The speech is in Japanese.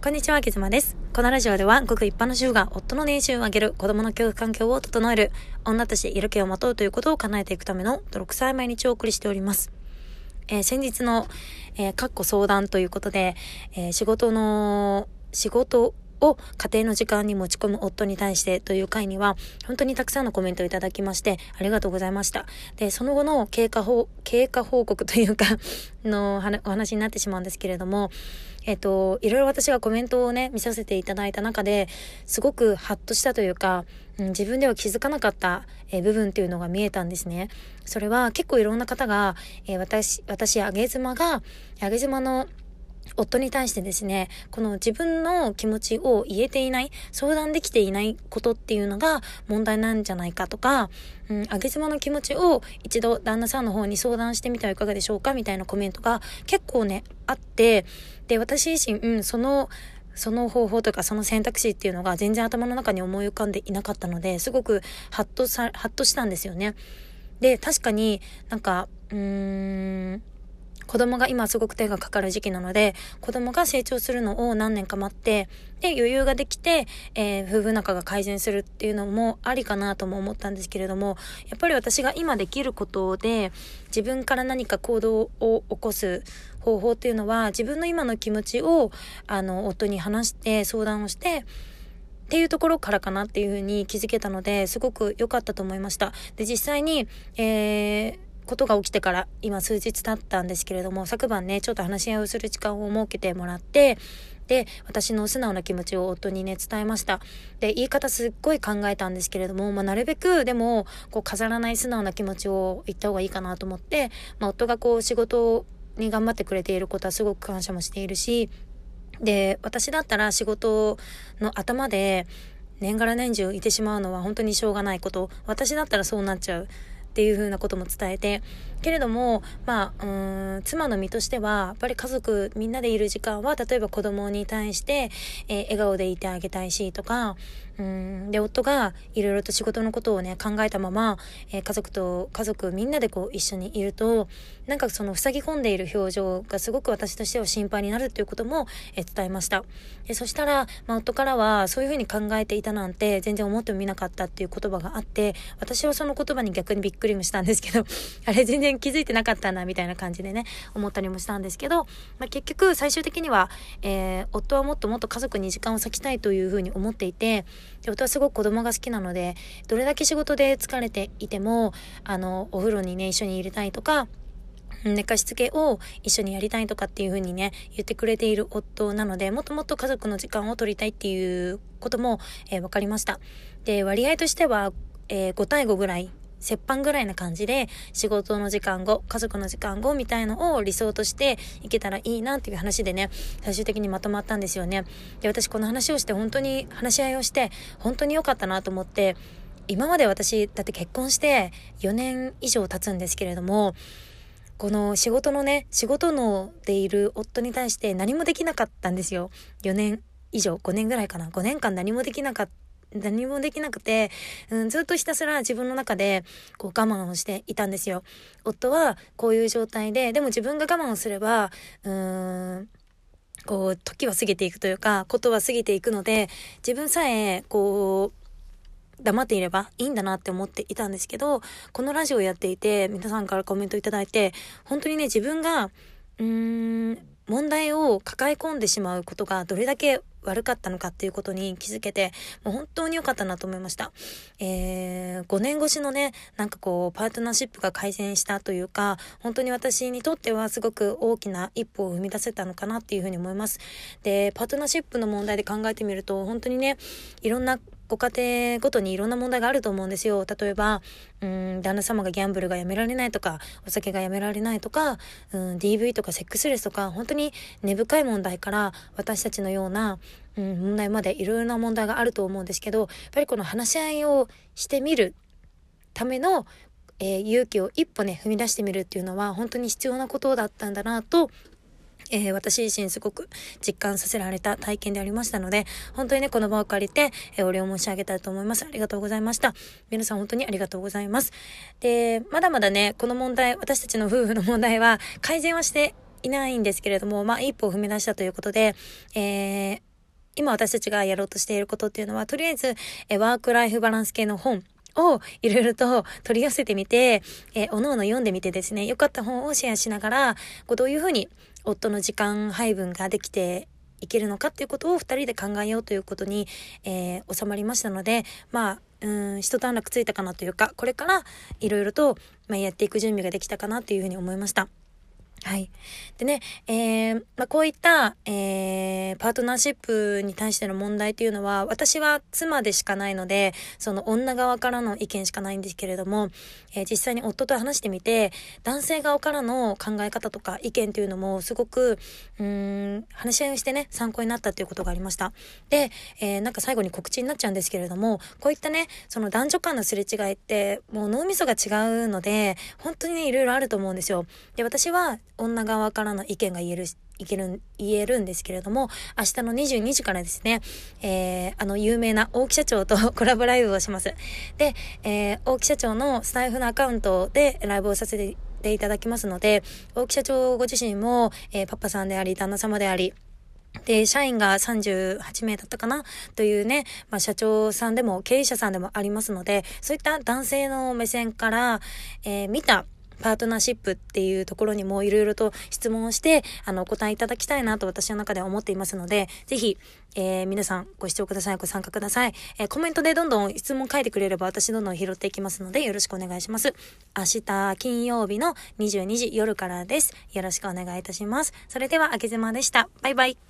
こんにちは、きずまです。このラジオでは、ごく一般の主婦が夫の年収を上げる、子供の教育環境を整える、女として色気をまとうということを叶えていくための泥臭い毎日をお送りしております。えー、先日の、えー、かっこ相談ということで、えー、仕事の、仕事を家庭の時間に持ち込む夫に対してという回には、本当にたくさんのコメントをいただきまして、ありがとうございました。で、その後の経過報、経過報告というか のお話になってしまうんですけれども、えっ、と、いろいろ私がコメントをね、見させていただいた中で、すごくハッとしたというか、うん、自分では気づかなかった、えー、部分っていうのが見えたんですね。それは結構いろんな方が、えー、私、私、あげ妻が、あげ妻の夫に対してですね、この自分の気持ちを言えていない、相談できていないことっていうのが問題なんじゃないかとか、うん、あげ妻の気持ちを一度旦那さんの方に相談してみてはいかがでしょうかみたいなコメントが結構ね、あって、で、私自身、うん、その、その方法とかその選択肢っていうのが全然頭の中に思い浮かんでいなかったので、すごくハッとさ、ハッとしたんですよね。で、確かになんか、うーん、子供が今すごく手がかかる時期なので、子供が成長するのを何年か待って、で、余裕ができて、えー、夫婦仲が改善するっていうのもありかなとも思ったんですけれども、やっぱり私が今できることで、自分から何か行動を起こす方法っていうのは、自分の今の気持ちを、あの、夫に話して相談をして、っていうところからかなっていうふうに気づけたので、すごく良かったと思いました。で、実際に、えー、ことが起きてから今数日経ったんですけれども、昨晩ね、ちょっと話し合いをする時間を設けてもらって、で、私の素直な気持ちを夫にね、伝えました。で、言い方すっごい考えたんですけれども、まあ、なるべく、でも、こう、飾らない素直な気持ちを言った方がいいかなと思って、まあ、夫がこう、仕事に頑張ってくれていることはすごく感謝もしているし、で、私だったら仕事の頭で、年がら年中いてしまうのは本当にしょうがないこと。私だったらそうなっちゃう。っていうふうなことも伝えて、けれども、まあ、うん、妻の身としては、やっぱり家族みんなでいる時間は、例えば子供に対して、えー、笑顔でいてあげたいしとか、うん、で、夫がいろいろと仕事のことをね、考えたまま、えー、家族と、家族みんなでこう一緒にいると、なんかその塞ぎ込んでいる表情がすごく私としては心配になるということも、えー、伝えました。でそしたら、まあ、夫からは、そういうふうに考えていたなんて、全然思ってもみなかったっていう言葉があって、私はその言葉に逆にびっくりもしたんですけど、あれ全然気づいてなかったな、みたいな感じでね、思ったりもしたんですけど、まあ、結局最終的には、えー、夫はもっともっと家族に時間を割きたいというふうに思っていて、で夫はすごく子供が好きなので、どれだけ仕事で疲れていても、あの、お風呂にね、一緒に入れたいとか、寝かしつけを一緒にやりたいとかっていう風にね、言ってくれている夫なので、もっともっと家族の時間を取りたいっていうことも、えー、分かりました。で、割合としては、えー、5対5ぐらい折半ぐらいな感じで仕事の時間後、家族の時間後みたいのを理想としていけたらいいなっていう話でね、最終的にまとまったんですよね。で、私この話をして本当に話し合いをして本当に良かったなと思って、今まで私だって結婚して4年以上経つんですけれども、この仕事のね、仕事のでいる夫に対して何もできなかったんですよ。4年以上、5年ぐらいかな。5年間何もできなかった。何もできなくて、うん、ずっとひたすら自分の中でこう我慢をしていたんですよ。夫はこういう状態で、でも自分が我慢をすれば、うーん、こう、時は過ぎていくというか、ことは過ぎていくので、自分さえ、こう、黙っていればいいんだなって思っていたんですけど、このラジオをやっていて、皆さんからコメントいただいて、本当にね、自分が、うーん、問題を抱え込んでしまうことがどれだけ悪かったのかっていうことに気づけて、もう本当に良かったなと思いました。えー、5年越しのね、なんかこう、パートナーシップが改善したというか、本当に私にとってはすごく大きな一歩を踏み出せたのかなっていうふうに思います。で、パートナーシップの問題で考えてみると、本当にね、いろんなご家庭ごとにいろんな問題があると思うんですよ。例えば、うん、旦那様がギャンブルがやめられないとか、お酒がやめられないとか、うん、DV とかセックスレスとか、本当に根深い問題から私たちのような、うん、問題までいろいろな問題があると思うんですけど、やっぱりこの話し合いをしてみるための、えー、勇気を一歩ね、踏み出してみるっていうのは本当に必要なことだったんだなとえー、私自身すごく実感させられた体験でありましたので、本当にね、この場を借りて、えー、お礼を申し上げたいと思います。ありがとうございました。皆さん本当にありがとうございます。で、まだまだね、この問題、私たちの夫婦の問題は改善はしていないんですけれども、まあ、一歩を踏み出したということで、えー、今私たちがやろうとしていることっていうのは、とりあえず、えワークライフバランス系の本、をいろいろと取り寄せてみて、えー、おのおの読んでみてですね、良かった本をシェアしながら、こうどういうふうに夫の時間配分ができていけるのかっていうことを2人で考えようということに、えー、収まりましたので、まあ、うん、一段落ついたかなというか、これからいろいろと、まあ、やっていく準備ができたかなというふうに思いました。はい。でね、えー、まあ、こういった、えー、パートナーシップに対しての問題というのは、私は妻でしかないので、その女側からの意見しかないんですけれども、えー、実際に夫と話してみて、男性側からの考え方とか意見というのもすごく、うん、話し合いをしてね、参考になったということがありました。で、えー、なんか最後に告知になっちゃうんですけれども、こういったね、その男女間のすれ違いって、もう脳みそが違うので、本当にね、いろいろあると思うんですよ。で、私は、女側からの意見が言える、いける、言えるんですけれども、明日の22時からですね、えー、あの有名な大木社長と コラボライブをします。で、えー、大木社長のスタイフのアカウントでライブをさせていただきますので、大木社長ご自身も、えー、パパさんであり、旦那様であり、で、社員が38名だったかな？というね、まあ、社長さんでも経営者さんでもありますので、そういった男性の目線から、えー、見たパートナーシップっていうところにもいろいろと質問をして、あの、お答えいただきたいなと私の中では思っていますので、ぜひ、えー、皆さんご視聴ください、ご参加ください。えー、コメントでどんどん質問書いてくれれば私どんどん拾っていきますので、よろしくお願いします。明日金曜日の22時夜からです。よろしくお願いいたします。それでは、あけずまでした。バイバイ。